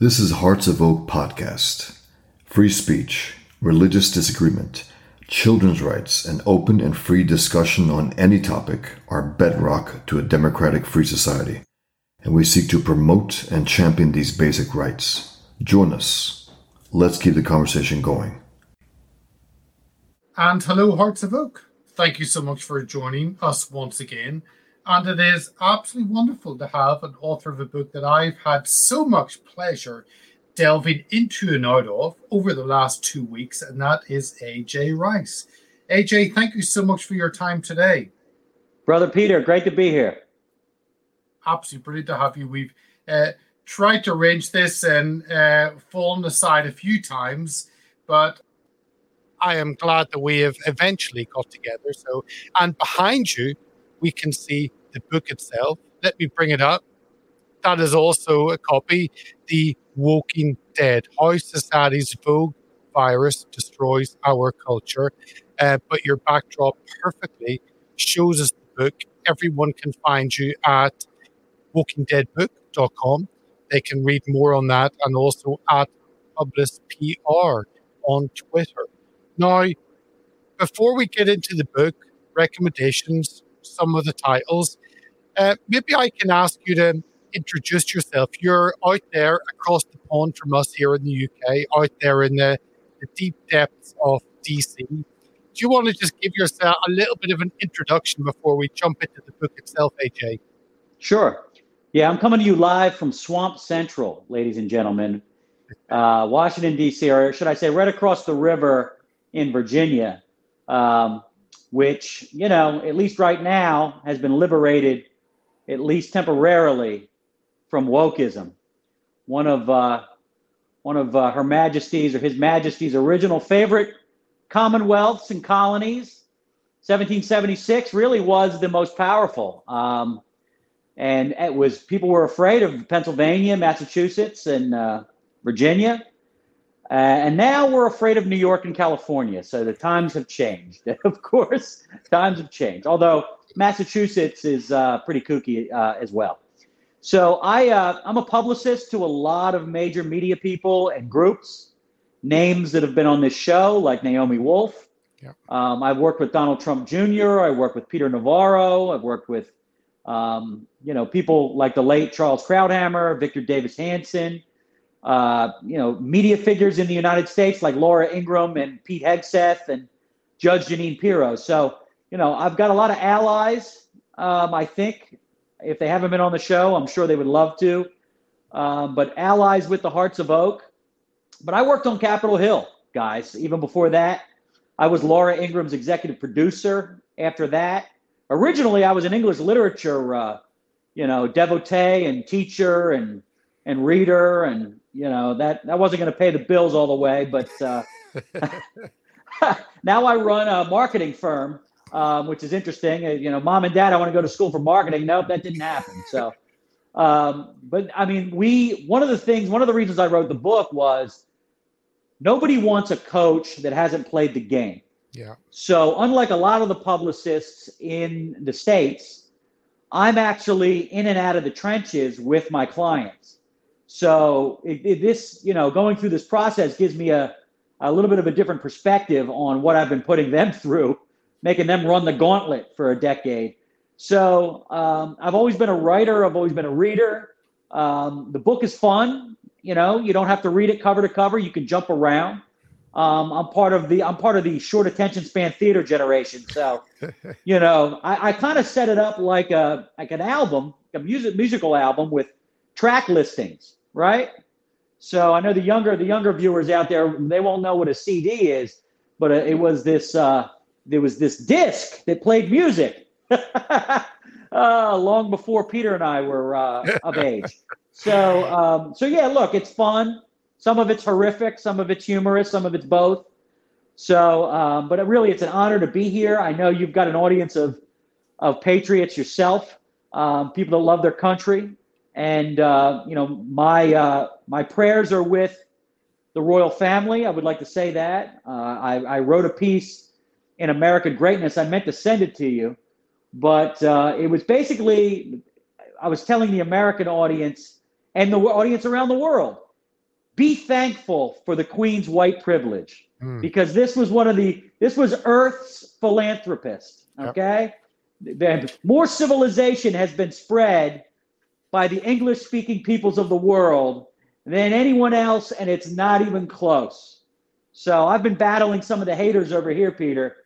This is Hearts of Oak podcast. Free speech, religious disagreement, children's rights, and open and free discussion on any topic are bedrock to a democratic free society, and we seek to promote and champion these basic rights. Join us. Let's keep the conversation going. And hello, Hearts of Oak. Thank you so much for joining us once again. And it is absolutely wonderful to have an author of a book that I've had so much pleasure delving into and out of over the last two weeks, and that is AJ Rice. AJ, thank you so much for your time today. Brother Peter, great to be here. Absolutely brilliant to have you. We've uh, tried to arrange this and uh, fallen aside a few times, but I am glad that we have eventually got together. So, and behind you, we can see the book itself. Let me bring it up. That is also a copy, The Woking Dead How Society's Woke Virus Destroys Our Culture. Uh, but your backdrop perfectly shows us the book. Everyone can find you at wokingdeadbook.com. They can read more on that and also at Publius PR on Twitter. Now, before we get into the book, recommendations, some of the titles. Uh, maybe I can ask you to introduce yourself. You're out there across the pond from us here in the UK, out there in the, the deep depths of DC. Do you want to just give yourself a little bit of an introduction before we jump into the book itself, AJ? Sure. Yeah, I'm coming to you live from Swamp Central, ladies and gentlemen, uh, Washington, D.C., or should I say, right across the river in Virginia. Um, which, you know, at least right now has been liberated, at least temporarily, from wokeism. One of uh, one of uh, Her Majesty's or His Majesty's original favorite commonwealths and colonies, 1776, really was the most powerful. Um, and it was people were afraid of Pennsylvania, Massachusetts, and uh, Virginia. Uh, and now we're afraid of New York and California. So the times have changed. of course, times have changed. Although Massachusetts is uh, pretty kooky uh, as well. So I, uh, I'm a publicist to a lot of major media people and groups, names that have been on this show, like Naomi Wolf. Yeah. Um, I've worked with Donald Trump Jr. I worked with Peter Navarro. I've worked with, um, you know, people like the late Charles Krauthammer, Victor Davis Hanson uh, you know, media figures in the United States like Laura Ingraham and Pete Hegseth and Judge Jeanine Pirro. So, you know, I've got a lot of allies. Um, I think if they haven't been on the show, I'm sure they would love to. Um, but allies with the Hearts of Oak. But I worked on Capitol Hill, guys. Even before that, I was Laura Ingraham's executive producer. After that, originally I was an English literature, uh, you know, devotee and teacher and and reader and you know that that wasn't going to pay the bills all the way but uh, now i run a marketing firm um, which is interesting. Uh, you know mom and dad i want to go to school for marketing. Nope that didn't happen. So um, but i mean we one of the things one of the reasons i wrote the book was nobody wants a coach that hasn't played the game. Yeah. So unlike a lot of the publicists in the states i'm actually in and out of the trenches with my clients so it, it, this, you know, going through this process gives me a, a little bit of a different perspective on what I've been putting them through, making them run the gauntlet for a decade. So um, I've always been a writer. I've always been a reader. Um, the book is fun. You know, you don't have to read it cover to cover. You can jump around. Um, I'm part of the I'm part of the short attention span theater generation. So, you know, I, I kind of set it up like a like an album, a music musical album with track listings, right? So I know the younger the younger viewers out there they won't know what a CD is, but uh, it was this uh, there was this disc that played music uh, long before Peter and I were uh, of age. So um, so yeah, look, it's fun. Some of it's horrific, some of it's humorous, some of it's both. So, um, but it really, it's an honor to be here. I know you've got an audience of of patriots yourself, um, people that love their country, and uh, you know, my uh, my prayers are with the royal family. I would like to say that. Uh, I, I, wrote a piece in American Greatness. I meant to send it to you, but uh, it was basically I was telling the American audience and the audience around the world be thankful for the Queen's white privilege mm. because this was one of the this was Earth's philanthropist. Okay, yep. more civilization has been spread by the English speaking peoples of the world than anyone else, and it's not even close. So I've been battling some of the haters over here, Peter,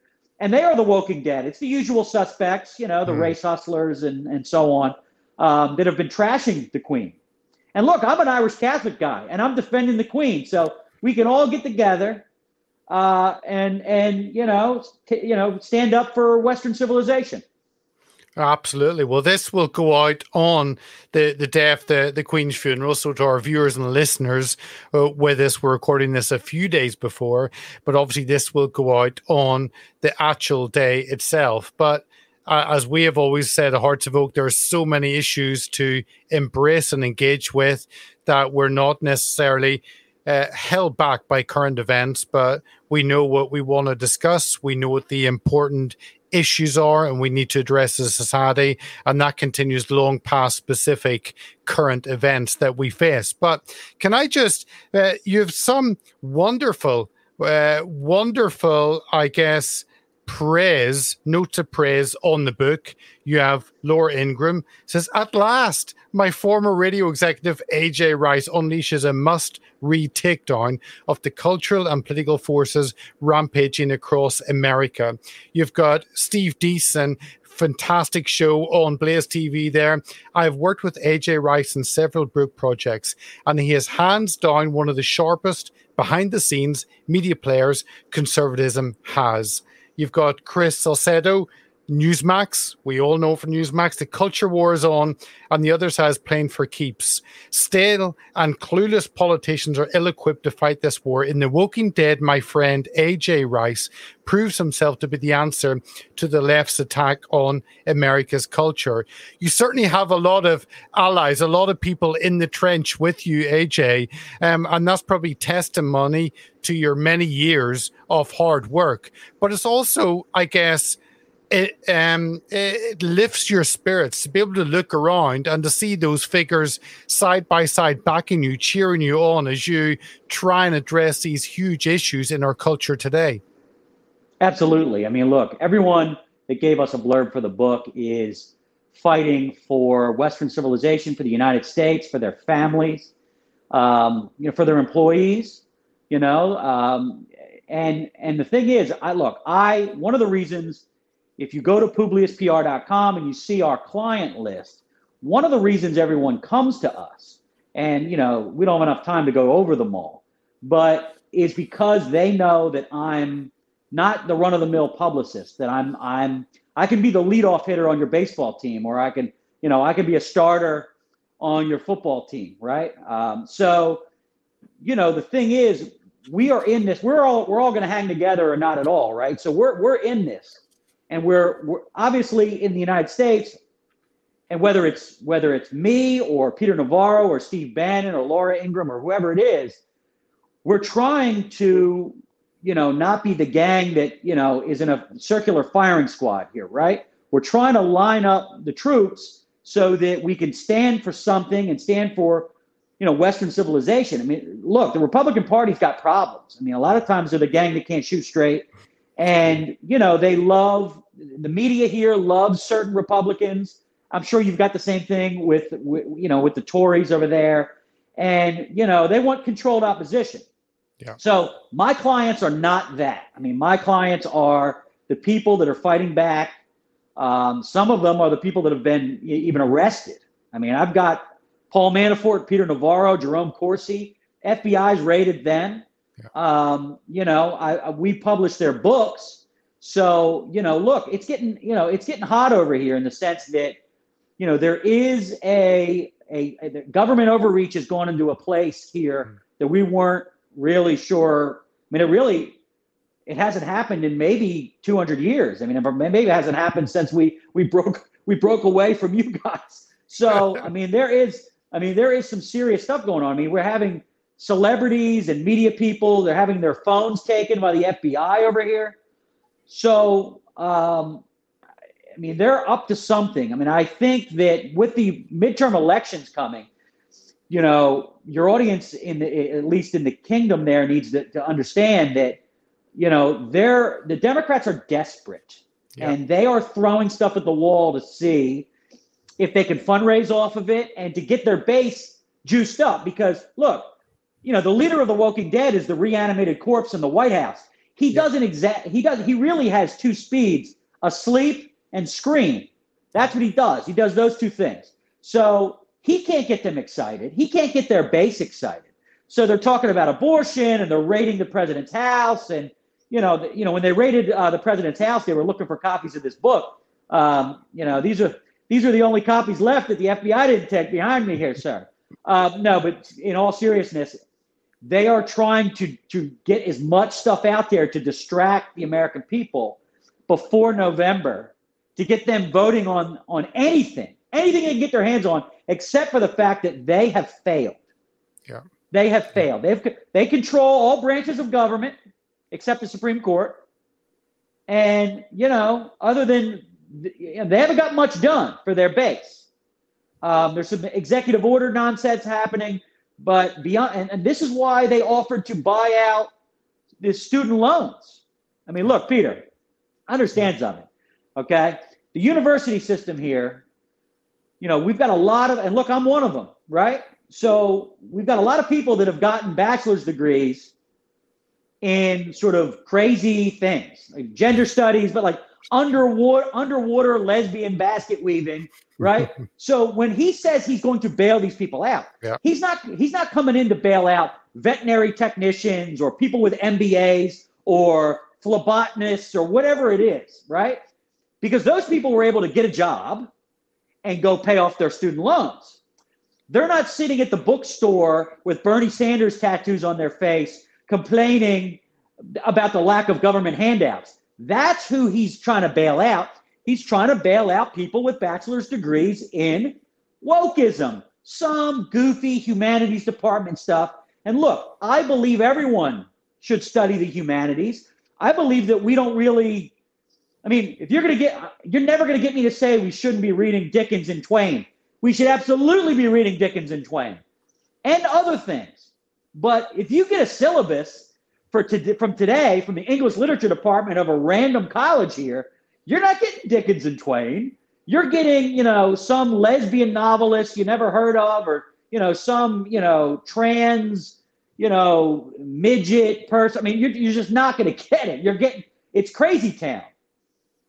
and they are the Woking Dead. It's the usual suspects, you know, the mm. race hustlers and and so on um, that have been trashing the Queen. And look, I'm an Irish Catholic guy, and I'm defending the Queen, so we can all get together uh, and and you know t- you know stand up for Western civilization. Absolutely. Well, this will go out on the, the day of the, the Queen's funeral. So, to our viewers and listeners uh, with us, we're recording this a few days before, but obviously, this will go out on the actual day itself. But uh, as we have always said at Hearts of Oak, there are so many issues to embrace and engage with that we're not necessarily uh, held back by current events, but we know what we want to discuss. We know what the important issues are and we need to address as a society and that continues long past specific current events that we face. But can i just uh, you have some wonderful uh, wonderful i guess praise, note of praise on the book. You have Laura Ingraham says, At last, my former radio executive AJ Rice unleashes a must read takedown of the cultural and political forces rampaging across America. You've got Steve Deason fantastic show on Blaze TV there. I've worked with AJ Rice in several book projects, and he is hands down one of the sharpest behind the scenes media players conservatism has. You've got Chris Salcedo, Newsmax. We all know from Newsmax the culture war is on, and the other side is playing for keeps. Stale and clueless politicians are ill equipped to fight this war. In The Woking Dead, my friend AJ Rice proves himself to be the answer to the left's attack on America's culture. You certainly have a lot of allies, a lot of people in the trench with you, AJ, um, and that's probably testimony to your many years of hard work. But it's also, I guess, it um it lifts your spirits to be able to look around and to see those figures side by side backing you cheering you on as you try and address these huge issues in our culture today. Absolutely. I mean look everyone that gave us a blurb for the book is fighting for western civilization for the united states for their families um, you know for their employees you know um, and and the thing is i look i one of the reasons if you go to publiuspr.com and you see our client list one of the reasons everyone comes to us and you know we don't have enough time to go over them all but is because they know that i'm not the run of the mill publicist that i'm i'm i can be the leadoff hitter on your baseball team or i can you know i can be a starter on your football team right um, so you know the thing is we are in this. We're all we're all going to hang together or not at all, right? So we're we're in this, and we're we're obviously in the United States. And whether it's whether it's me or Peter Navarro or Steve Bannon or Laura Ingraham or whoever it is, we're trying to, you know, not be the gang that you know is in a circular firing squad here, right? We're trying to line up the troops so that we can stand for something and stand for you know, Western civilization. I mean, look, the Republican Party's got problems. I mean, a lot of times they're the gang that can't shoot straight. And, you know, they love the media here loves certain Republicans. I'm sure you've got the same thing with, with you know, with the Tories over there. And, you know, they want controlled opposition. Yeah. So my clients are not that. I mean, my clients are the people that are fighting back. Um, some of them are the people that have been even arrested. I mean, I've got Paul Manafort, Peter Navarro, Jerome Corsi. FBI's raided them. Yeah. Um, you know, I, I, we publish their books. So, you know, look, it's getting, you know, it's getting hot over here in the sense that, you know, there is a, a, a government overreach has gone into a place here mm. that we weren't really sure. I mean, it really, it hasn't happened in maybe 200 years. I mean, maybe it hasn't happened since we, we broke, we broke away from you guys. So, I mean, there is, I mean, there is some serious stuff going on. I mean, we're having celebrities and media people, they're having their phones taken by the FBI over here. So, um, I mean, they're up to something. I mean, I think that with the midterm elections coming, you know, your audience in the, at least in the kingdom there needs to, to understand that, you know, they're the Democrats are desperate yeah. and they are throwing stuff at the wall to see if they can fundraise off of it and to get their base juiced up. Because look, you know, the leader of the Woking Dead is the reanimated corpse in the White House. He yeah. doesn't exact. He does. He really has two speeds: asleep and scream. That's what he does. He does those two things. So he can't get them excited. He can't get their base excited. So they're talking about abortion and they're raiding the president's house. And you know, the, you know, when they raided uh, the president's house, they were looking for copies of this book. Um, you know, these are these are the only copies left that the FBI didn't take behind me here, sir. Uh, no, but in all seriousness, they are trying to to get as much stuff out there to distract the American people before November to get them voting on on anything, anything they can get their hands on, except for the fact that they have failed. Yeah, they have failed. They've they control all branches of government except the Supreme Court, and you know, other than they haven't got much done for their base. Um, there's some executive order nonsense happening. But beyond, and, and this is why they offered to buy out the student loans. I mean, look, Peter, I understand something, okay? The university system here, you know, we've got a lot of, and look, I'm one of them, right? So we've got a lot of people that have gotten bachelor's degrees in sort of crazy things, like gender studies, but like underwater underwater lesbian basket weaving, right? so when he says he's going to bail these people out, yeah. he's not he's not coming in to bail out veterinary technicians or people with MBAs or phlebotomists or whatever it is, right? Because those people were able to get a job and go pay off their student loans. They're not sitting at the bookstore with Bernie Sanders tattoos on their face complaining about the lack of government handouts. That's who he's trying to bail out. He's trying to bail out people with bachelor's degrees in wokeism, some goofy humanities department stuff. And look, I believe everyone should study the humanities. I believe that we don't really, I mean, if you're going to get, you're never going to get me to say we shouldn't be reading Dickens and Twain. We should absolutely be reading Dickens and Twain and other things. But if you get a syllabus for to, from today from the English literature department of a random college here, you're not getting Dickens and Twain. You're getting, you know, some lesbian novelist you never heard of, or you know, some, you know, trans, you know, midget person. I mean, you're, you're just not going to get it. You're getting it's crazy town.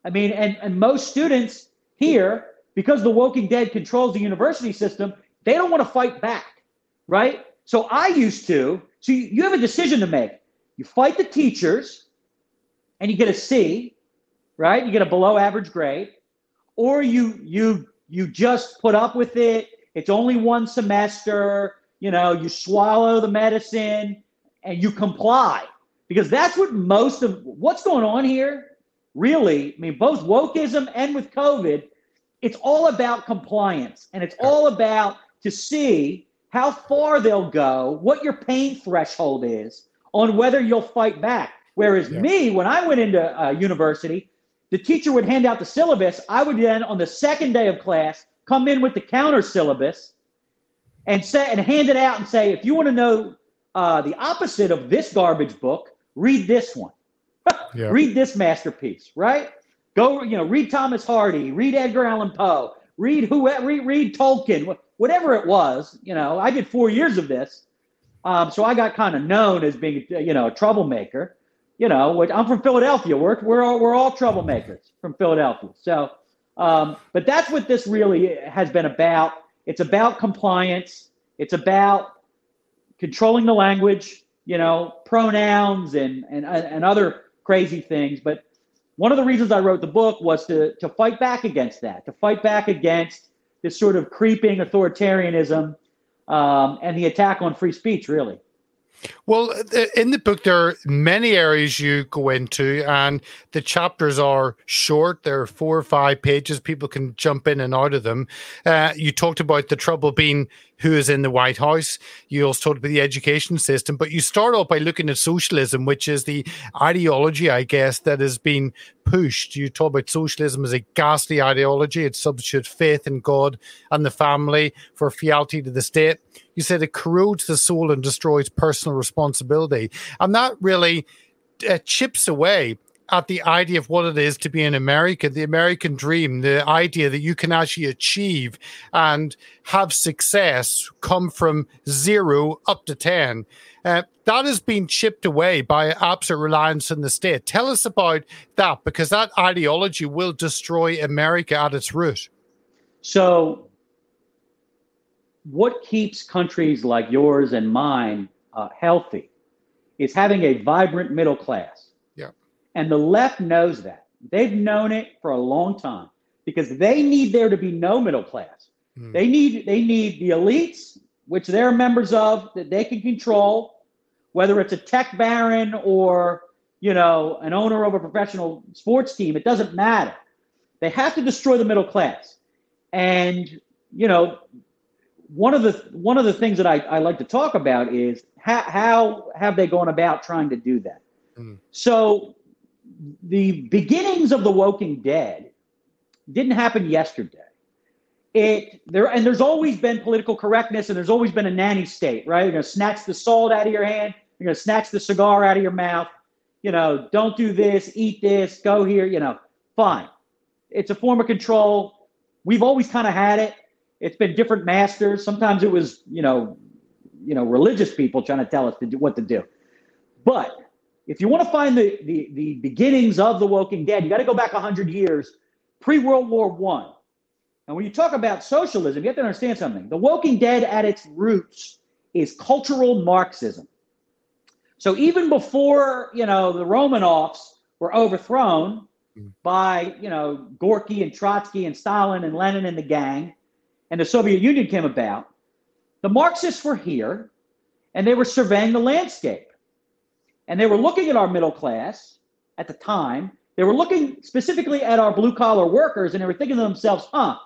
I mean, and and most students here, because the Woking Dead controls the university system, they don't want to fight back, right? So I used to. So you, you have a decision to make you fight the teachers and you get a C, right? You get a below average grade, or you you you just put up with it. It's only one semester, you know, you swallow the medicine and you comply. Because that's what most of what's going on here, really, I mean, both wokeism and with COVID, it's all about compliance and it's all about to see how far they'll go, what your pain threshold is, on whether you'll fight back. Whereas yeah. me, when I went into uh, university, the teacher would hand out the syllabus. I would then, on the second day of class, come in with the counter syllabus and say and hand it out and say, if you want to know uh, the opposite of this garbage book, read this one. yeah. Read this masterpiece, right? Go, you know, read Thomas Hardy, read Edgar Allan Poe, read who, read, read Tolkien, whatever it was. You know, I did four years of this. Um, so I got kind of known as being, you know, a troublemaker. You know, I'm from Philadelphia. We're we're all, we're all troublemakers from Philadelphia. So, um, but that's what this really has been about. It's about compliance. It's about controlling the language. You know, pronouns and and and other crazy things. But one of the reasons I wrote the book was to to fight back against that. To fight back against this sort of creeping authoritarianism um, and the attack on free speech, really. Well, in the book, there are many areas you go into, and the chapters are short. There are four or five pages. People can jump in and out of them. Uh, you talked about the trouble being who is in the White House. You also talked about the education system, but you start off by looking at socialism, which is the ideology, I guess, that has been pushed. You talk about socialism as a ghastly ideology. It substitutes faith in God and the family for fealty to the state. You said it corrodes the soul and destroys personal responsibility. And that really uh, chips away at the idea of what it is to be an American, the American dream, the idea that you can actually achieve and have success come from zero up to 10. Uh, that has been chipped away by absolute reliance on the state. Tell us about that because that ideology will destroy America at its root. So, what keeps countries like yours and mine uh, healthy is having a vibrant middle class and the left knows that. They've known it for a long time because they need there to be no middle class. Mm. They need they need the elites, which they're members of, that they can control, whether it's a tech baron or you know an owner of a professional sports team. It doesn't matter. They have to destroy the middle class, and you know one of the one of the things that I, I like to talk about is how, how have they gone about trying to do that. Mm. So the beginnings of the Woking Dead didn't happen yesterday. It there and there's always been political correctness and there's always been a nanny state, right? You're gonna snatch the salt out of your hand, you're gonna snatch the cigar out of your mouth, you know, don't do this, eat this, go here, you know, fine. It's a form of control. We've always kind of had it. It's been different masters. Sometimes it was, you know, you know, religious people trying to tell us to do what to do. But if you want to find the, the, the beginnings of the Woking Dead, you got to go back 100 years, pre World War One. And when you talk about socialism, you have to understand something. The Woking Dead at its roots is cultural Marxism. So even before, you know, the Romanovs were overthrown mm. by, you know, Gorky and Trotsky and Stalin and Lenin and the gang, and the Soviet Union came about, the Marxists were here and they were surveying the landscape. And they were looking at our middle class at the time. They were looking specifically at our blue collar workers and they were thinking to themselves, huh,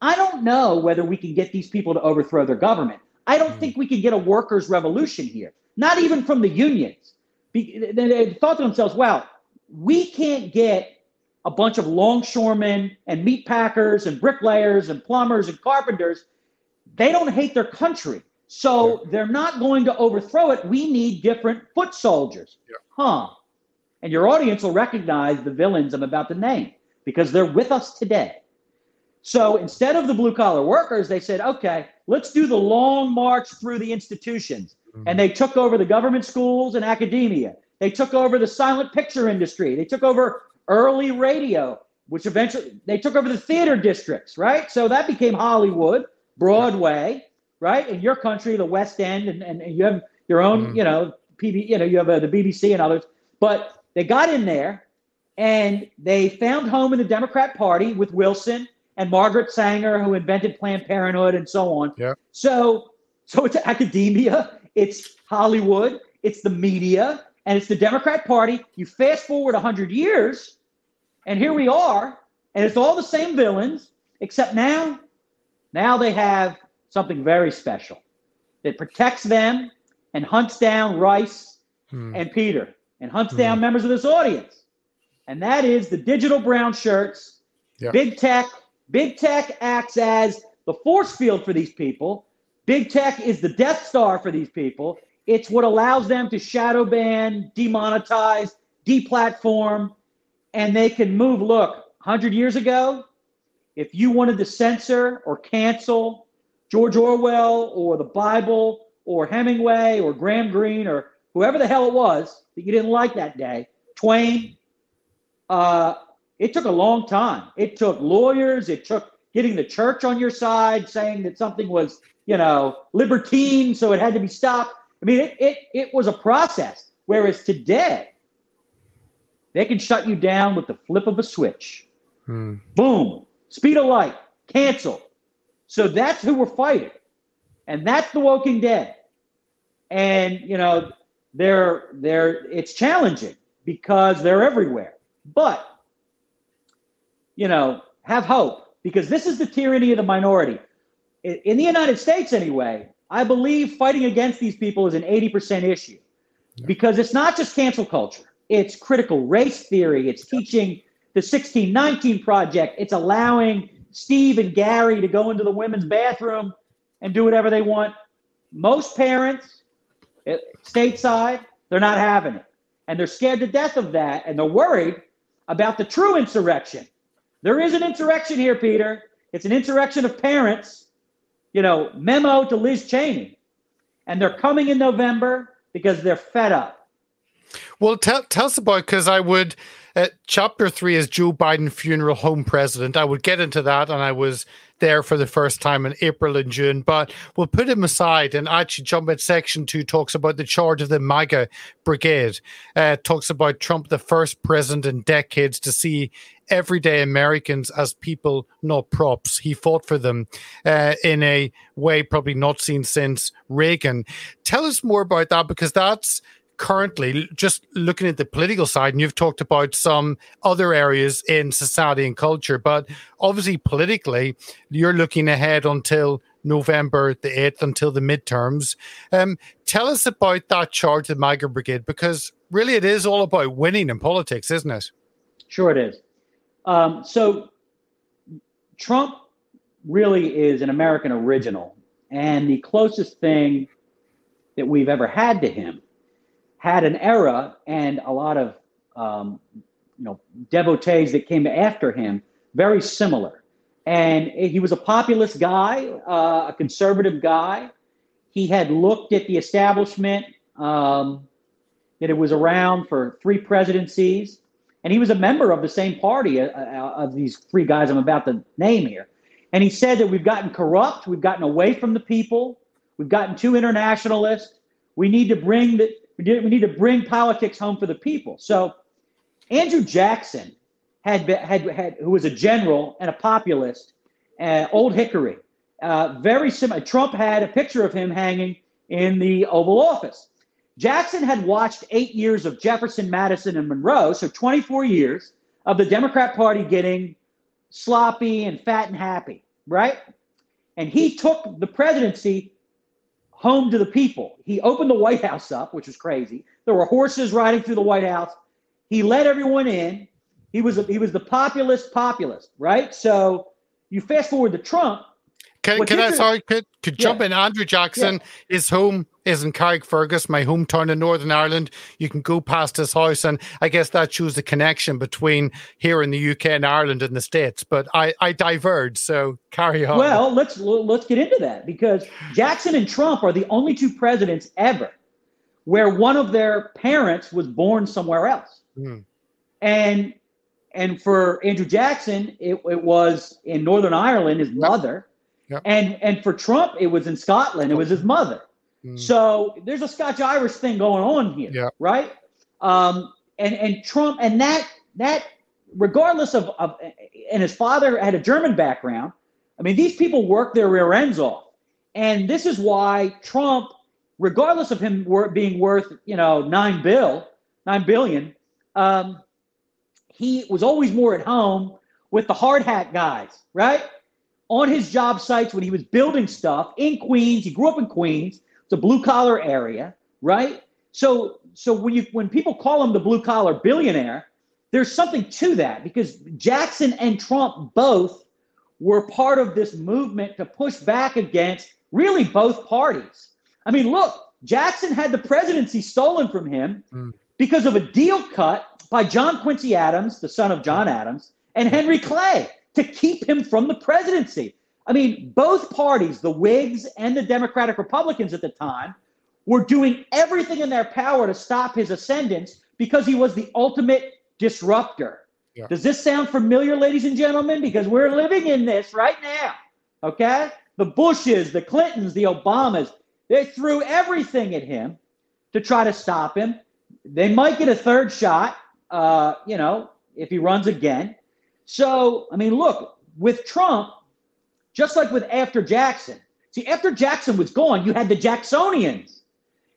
I don't know whether we can get these people to overthrow their government. I don't mm. think we can get a workers' revolution here, not even from the unions. They thought to themselves, well, we can't get a bunch of longshoremen and meat packers and bricklayers and plumbers and carpenters. They don't hate their country. So yeah. they're not going to overthrow it. We need different foot soldiers. Yeah. Huh. And your audience will recognize the villains I'm about to name because they're with us today. So instead of the blue collar workers, they said, okay, let's do the long march through the institutions. Mm-hmm. And they took over the government schools and academia. They took over the silent picture industry. They took over early radio, which eventually they took over the theater districts, right? So that became Hollywood, Broadway right? In your country, the West End, and, and, and you have your own, mm-hmm. you know, PB, you know, you have uh, the BBC and others. But they got in there and they found home in the Democrat Party with Wilson and Margaret Sanger, who invented Planned Parenthood and so on. Yeah. So, so it's academia, it's Hollywood, it's the media, and it's the Democrat Party. You fast forward 100 years, and here we are, and it's all the same villains, except now, now they have something very special that protects them and hunts down Rice hmm. and Peter and hunts hmm. down members of this audience. And that is the digital brown shirts. Big tech. Big tech acts as the force field for these people. Big tech is the Death Star for these people. It's what allows them to shadow ban, demonetize, deplatform, and they can move. Look, 100 years ago, if you wanted to censor or cancel George Orwell or the Bible or Hemingway or Graham Greene or whoever the hell it was that you didn't like that day, Twain. Uh, it took a long time. It took lawyers. It took getting the church on your side, saying that something was, you know, libertine, so it had to be stopped. I mean, it it, it was a process. Whereas today, they can shut you down with the flip of a switch. Hmm. Boom, speed of light, cancel. So that's who we're fighting. And that's the Woking Dead. And, you know, they're they're it's challenging because they're everywhere. But, you know, have hope because this is the tyranny of the minority. In the United States, anyway, I believe fighting against these people is an 80% issue because it's not just cancel culture, it's critical race theory, it's teaching the 1619 project. It's allowing Steve and Gary to go into the women's bathroom and do whatever they want. Most parents, eh, stateside, they're not having it. And they're scared to death of that. And they're worried about the true insurrection. There is an insurrection here, Peter. It's an insurrection of parents. You know, memo to Liz Cheney. And they're coming in November because they're fed up. Well, tell, tell us about because I would uh, chapter three is Joe Biden funeral home president. I would get into that, and I was there for the first time in April and June. But we'll put him aside and actually jump at section two. Talks about the charge of the MAGA brigade. Uh, talks about Trump, the first president in decades to see everyday Americans as people, not props. He fought for them uh, in a way probably not seen since Reagan. Tell us more about that because that's currently just looking at the political side and you've talked about some other areas in society and culture but obviously politically you're looking ahead until november the 8th until the midterms. Um, tell us about that charge of the MAGA brigade because really it is all about winning in politics isn't it? Sure it is. Um, so trump really is an american original and the closest thing that we've ever had to him had an era and a lot of um, you know devotees that came after him very similar. And he was a populist guy, uh, a conservative guy. He had looked at the establishment um, that it was around for three presidencies, and he was a member of the same party uh, uh, of these three guys I'm about to name here. And he said that we've gotten corrupt, we've gotten away from the people, we've gotten too internationalist. We need to bring the we, we need to bring politics home for the people. So Andrew Jackson had, been, had, had who was a general and a populist, uh, Old Hickory. Uh, very similar. Trump had a picture of him hanging in the Oval Office. Jackson had watched eight years of Jefferson, Madison, and Monroe, so 24 years of the Democrat Party getting sloppy and fat and happy, right? And he took the presidency home to the people. He opened the White House up, which was crazy. There were horses riding through the White House. He let everyone in. He was a, he was the populist populist, right? So you fast forward to Trump. Can, can I sorry could could jump yeah. in? Andrew Jackson, yeah. his home is in Carrickfergus, my hometown in Northern Ireland. You can go past his house, and I guess that shows the connection between here in the UK and Ireland and the States. But I, I diverge, so carry on. Well, let's let's get into that because Jackson and Trump are the only two presidents ever where one of their parents was born somewhere else, mm. and and for Andrew Jackson, it, it was in Northern Ireland, his mother. Yep. And and for Trump, it was in Scotland. It was his mother. Mm. So there's a Scotch Irish thing going on here, yeah. right? Um, and and Trump and that that regardless of, of and his father had a German background. I mean, these people work their rear ends off, and this is why Trump, regardless of him being worth you know nine bill, nine billion, um, he was always more at home with the hard hat guys, right? On his job sites when he was building stuff in Queens. He grew up in Queens. It's a blue collar area, right? So so when you when people call him the blue collar billionaire, there's something to that because Jackson and Trump both were part of this movement to push back against really both parties. I mean, look, Jackson had the presidency stolen from him mm. because of a deal cut by John Quincy Adams, the son of John Adams, and Henry Clay to keep him from the presidency. I mean, both parties, the Whigs and the Democratic Republicans at the time, were doing everything in their power to stop his ascendance because he was the ultimate disruptor. Yeah. Does this sound familiar, ladies and gentlemen? Because we're living in this right now. Okay? The Bushes, the Clintons, the Obamas, they threw everything at him to try to stop him. They might get a third shot, uh, you know, if he runs again. So, I mean, look, with Trump, just like with after Jackson. See, after Jackson was gone, you had the Jacksonians.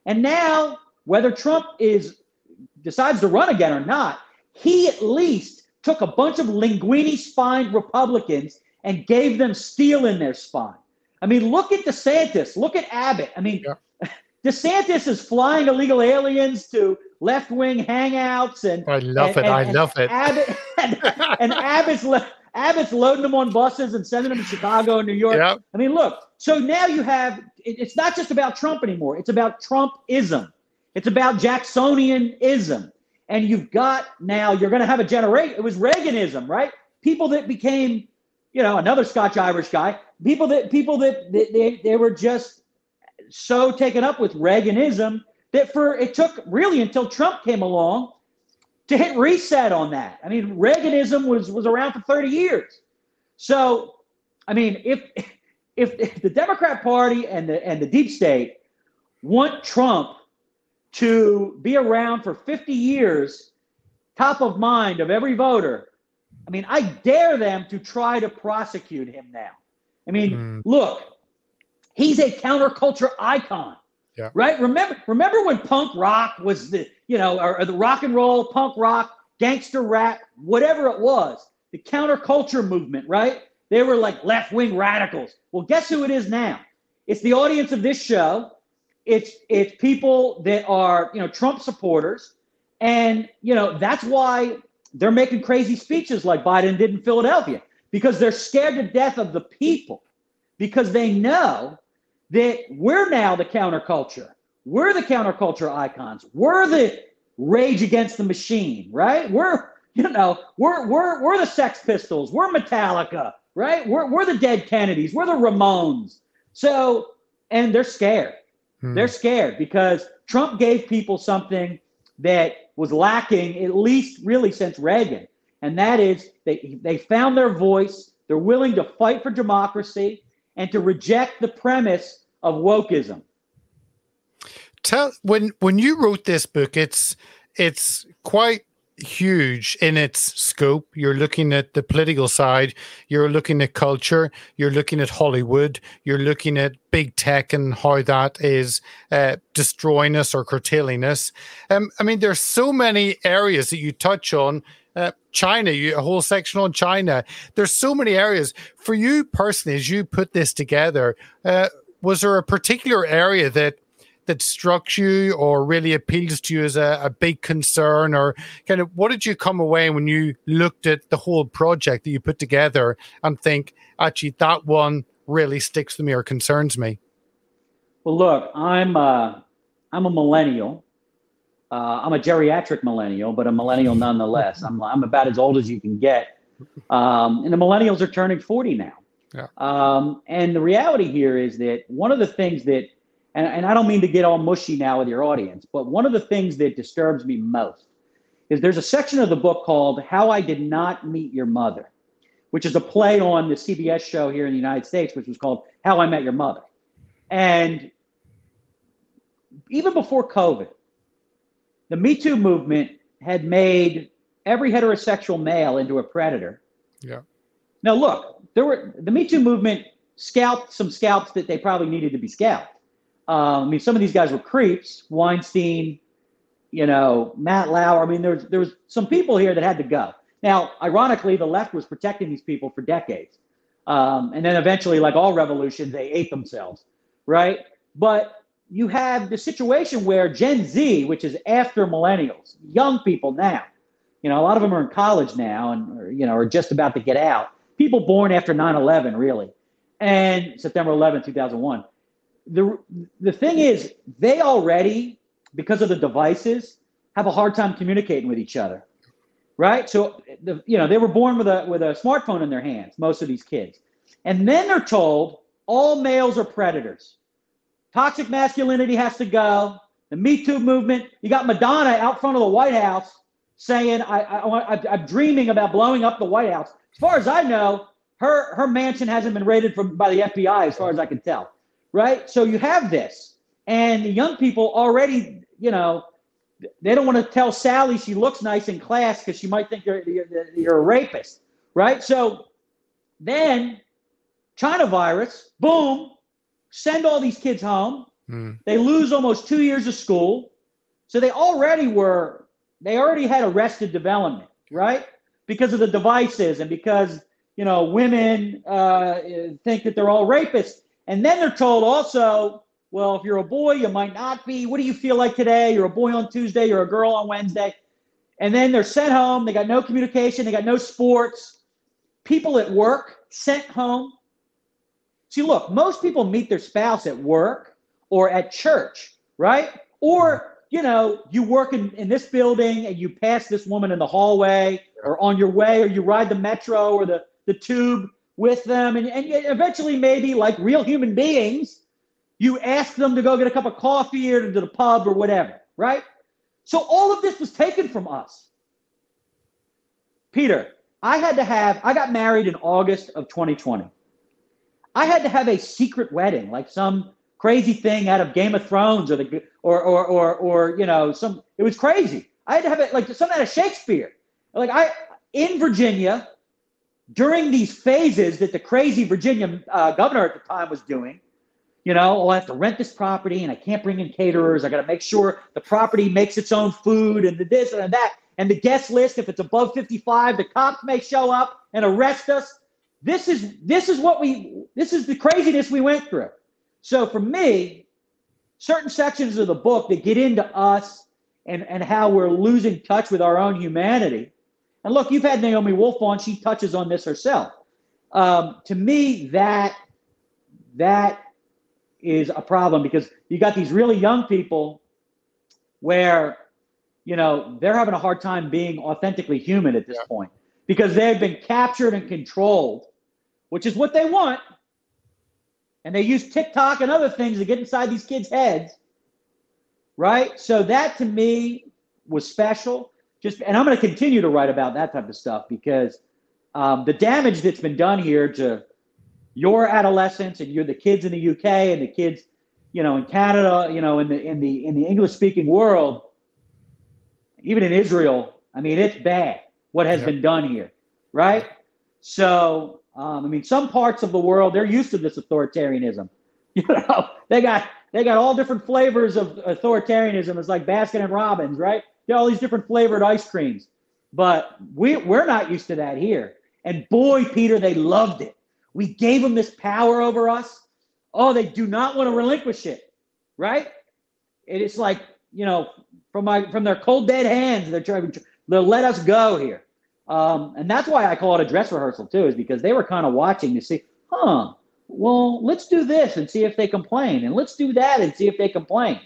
And now, whether Trump is decides to run again or not, he at least took a bunch of linguini spined Republicans and gave them steel in their spine. I mean, look at DeSantis, look at Abbott. I mean, yeah. DeSantis is flying illegal aliens to left wing hangouts and I love and, it. I and, love it. Abbott, and, and Abbott's Abbott's loading them on buses and sending them to Chicago and New York. Yep. I mean, look. So now you have. It, it's not just about Trump anymore. It's about Trumpism. It's about Jacksonianism. And you've got now. You're going to have a generation. It was Reaganism, right? People that became, you know, another Scotch Irish guy. People that people that, that they they were just so taken up with Reaganism that for it took really until Trump came along to hit reset on that. I mean, Reaganism was was around for 30 years. So, I mean, if if, if the Democrat Party and the and the deep state want Trump to be around for 50 years, top of mind of every voter, I mean, I dare them to try to prosecute him now. I mean, mm. look, he's a counterculture icon. Yeah. Right. Remember, remember when punk rock was the, you know, or, or the rock and roll, punk rock, gangster rap, whatever it was, the counterculture movement, right? They were like left wing radicals. Well, guess who it is now? It's the audience of this show. It's it's people that are you know Trump supporters, and you know that's why they're making crazy speeches like Biden did in Philadelphia because they're scared to death of the people because they know that we're now the counterculture. We're the counterculture icons. We're the rage against the machine, right? We're, you know, we're we're we're the Sex Pistols. We're Metallica, right? We're we're the Dead Kennedys. We're the Ramones. So, and they're scared. Hmm. They're scared because Trump gave people something that was lacking at least really since Reagan, and that is they they found their voice. They're willing to fight for democracy and to reject the premise of wokeism. Tell when when you wrote this book, it's it's quite huge in its scope. You're looking at the political side, you're looking at culture, you're looking at Hollywood, you're looking at big tech and how that is uh, destroying us or curtailing us. Um, I mean, there's so many areas that you touch on. China, a whole section on China. There's so many areas for you personally as you put this together. Uh, was there a particular area that that struck you or really appeals to you as a, a, big concern or kind of what did you come away when you looked at the whole project that you put together and think actually that one really sticks to me or concerns me well look i'm uh, i'm a millennial uh, i'm a geriatric millennial but a millennial nonetheless i'm, I'm about as old as you can get um, and the millennials are turning 40 now yeah. Um, and the reality here is that one of the things that, and, and I don't mean to get all mushy now with your audience, but one of the things that disturbs me most is there's a section of the book called How I Did Not Meet Your Mother, which is a play on the CBS show here in the United States, which was called How I Met Your Mother. And even before COVID, the Me Too movement had made every heterosexual male into a predator. Yeah. Now, look, there were the Me Too movement scalped some scalps that they probably needed to be scalped. Um, I mean, some of these guys were creeps, Weinstein, you know, Matt Lauer. I mean, there was, there was some people here that had to go. Now, ironically, the left was protecting these people for decades. Um, and then eventually, like all revolutions, they ate themselves, right? But you have the situation where Gen Z, which is after millennials, young people now, you know, a lot of them are in college now and, or, you know, are just about to get out. People born after 9-11 really and september 11 2001 the, the thing is they already because of the devices have a hard time communicating with each other right? So the, you know they were born with a with a smartphone in their hands most of these kids. And then they're told all males are predators toxic masculinity has to go the me too movement you got madonna out front of the white house saying I, I, I, i'm dreaming about blowing up the white house as far as I know, her her mansion hasn't been raided from by the FBI, as far as I can tell. Right? So you have this, and the young people already, you know, they don't want to tell Sally she looks nice in class because she might think you're, you're, you're a rapist. Right? So then China virus, boom, send all these kids home. Mm. They lose almost two years of school. So they already were, they already had arrested development, right? because of the devices and because you know women uh, think that they're all rapists and then they're told also Well, if you're a boy, you might not be. What do you feel like today? You're a boy on Tuesday, you're a girl on Wednesday. And then they're sent home. They got no communication, they got no sports. People at work sent home. See, look, most people meet their spouse at work or at church, right? Or, you know, you work in, in this building and you pass this woman in the hallway or on your way, or you ride the metro or the, the tube with them. And, and eventually, maybe like real human beings, you ask them to go get a cup of coffee or to the pub or whatever, right? So all of this was taken from us. Peter, I had to have, I got married in August of 2020. I had to have a secret wedding, like some crazy thing out of Game of Thrones or the or or or or you know, some it was crazy. I had to have it like something out of Shakespeare. Like I in Virginia, during these phases that the crazy Virginia uh, governor at the time was doing, you know, oh, I have to rent this property and I can't bring in caterers. I got to make sure the property makes its own food and the this and that. And the guest list, if it's above 55, the cops may show up and arrest us. This is this is what we this is the craziness we went through. So for me, certain sections of the book that get into us and, and how we're losing touch with our own humanity. And look, you've had Naomi Wolf on, she touches on this herself. Um, to me, that that is a problem because you got these really young people where you know they're having a hard time being authentically human at this yeah. point because they've been captured and controlled which is what they want and they use tiktok and other things to get inside these kids heads right so that to me was special just and i'm going to continue to write about that type of stuff because um, the damage that's been done here to your adolescence and you're the kids in the UK and the kids, you know, in Canada, you know, in the in the in the English speaking world, even in Israel, I mean, it's bad what has yep. been done here, right? So, um, I mean, some parts of the world they're used to this authoritarianism. You know, they got they got all different flavors of authoritarianism. It's like Baskin and Robbins, right? Got all these different flavored ice creams, but we we're not used to that here. And boy, Peter, they loved it. We gave them this power over us. Oh, they do not want to relinquish it, right? It is like you know, from my from their cold dead hands, they're trying to let us go here. Um, and that's why I call it a dress rehearsal too, is because they were kind of watching to see, huh? Well, let's do this and see if they complain, and let's do that and see if they complain,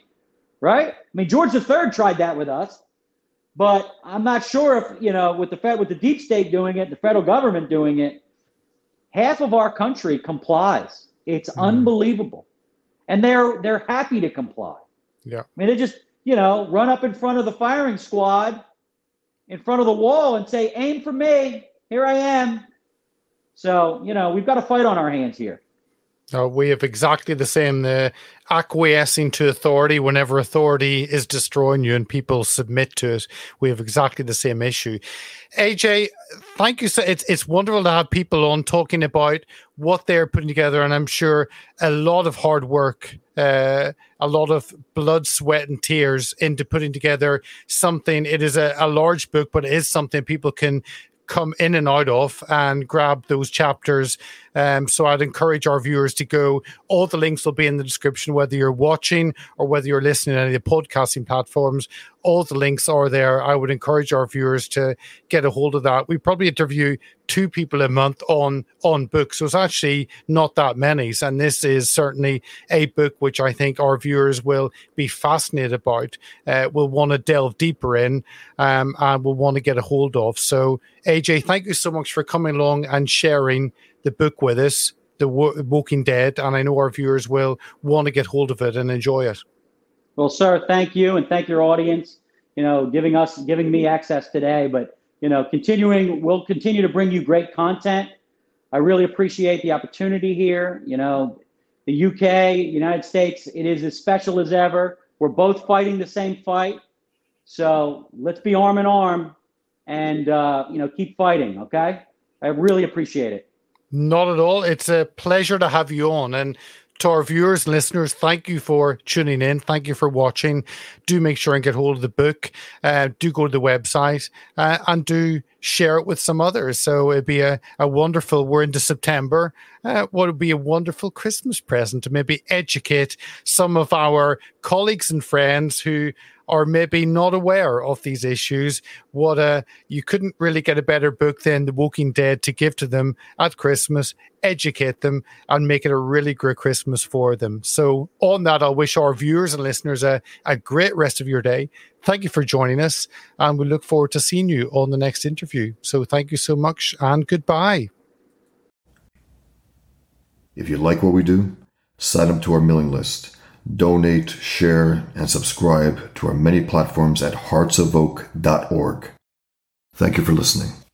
right? I mean, George III tried that with us, but I'm not sure if you know, with the Fed, with the deep state doing it, the federal government doing it, half of our country complies. It's mm. unbelievable. And they're they're happy to comply. Yeah. I mean, they just, you know, run up in front of the firing squad in front of the wall and say, aim for me. Here I am. So, you know, we've got a fight on our hands here. Uh, we have exactly the same the acquiescing to authority whenever authority is destroying you and people submit to it. We have exactly the same issue. AJ, thank you. So it's it's wonderful to have people on talking about what they're putting together, and I'm sure a lot of hard work, uh, a lot of blood, sweat, and tears into putting together something. It is a, a large book, but it is something people can come in and out of and grab those chapters. Um, so I'd encourage our viewers to go. All the links will be in the description, whether you're watching or whether you're listening to any of the podcasting platforms. All the links are there. I would encourage our viewers to get a hold of that. We probably interview two people a month on on books, so it's actually not that many. And this is certainly a book which I think our viewers will be fascinated about. Uh, will want to delve deeper in, um, and will want to get a hold of. So, AJ, thank you so much for coming along and sharing the book with us, The Woking Dead, and I know our viewers will want to get hold of it and enjoy it. Well, sir, thank you, and thank your audience. You know, giving us, giving me access today, but you know, continuing, we'll continue to bring you great content. I really appreciate the opportunity here. You know, the UK, United States, it is as special as ever. We're both fighting the same fight. So let's be arm in arm and, uh, you know, keep fighting. Okay. I really appreciate it. Not at all. It's a pleasure to have you on. And to our viewers and listeners, thank you for tuning in. Thank you for watching. Do make sure and get hold of the book. Uh, do go to the website uh, and do share it with some others. So it'd be a, a wonderful, we're into September. Uh, what would be a wonderful Christmas present to maybe educate some of our colleagues and friends who are maybe not aware of these issues. What uh, you couldn't really get a better book than The Woking Dead to give to them at Christmas, educate them, and make it a really great Christmas for them. So, on that, I'll wish our viewers and listeners a, a great rest of your day. Thank you for joining us, and we look forward to seeing you on the next interview. So, thank you so much, and goodbye. If you like what we do, sign up to our mailing list donate, share, and subscribe to our many platforms at heartsofoak.org. Thank you for listening.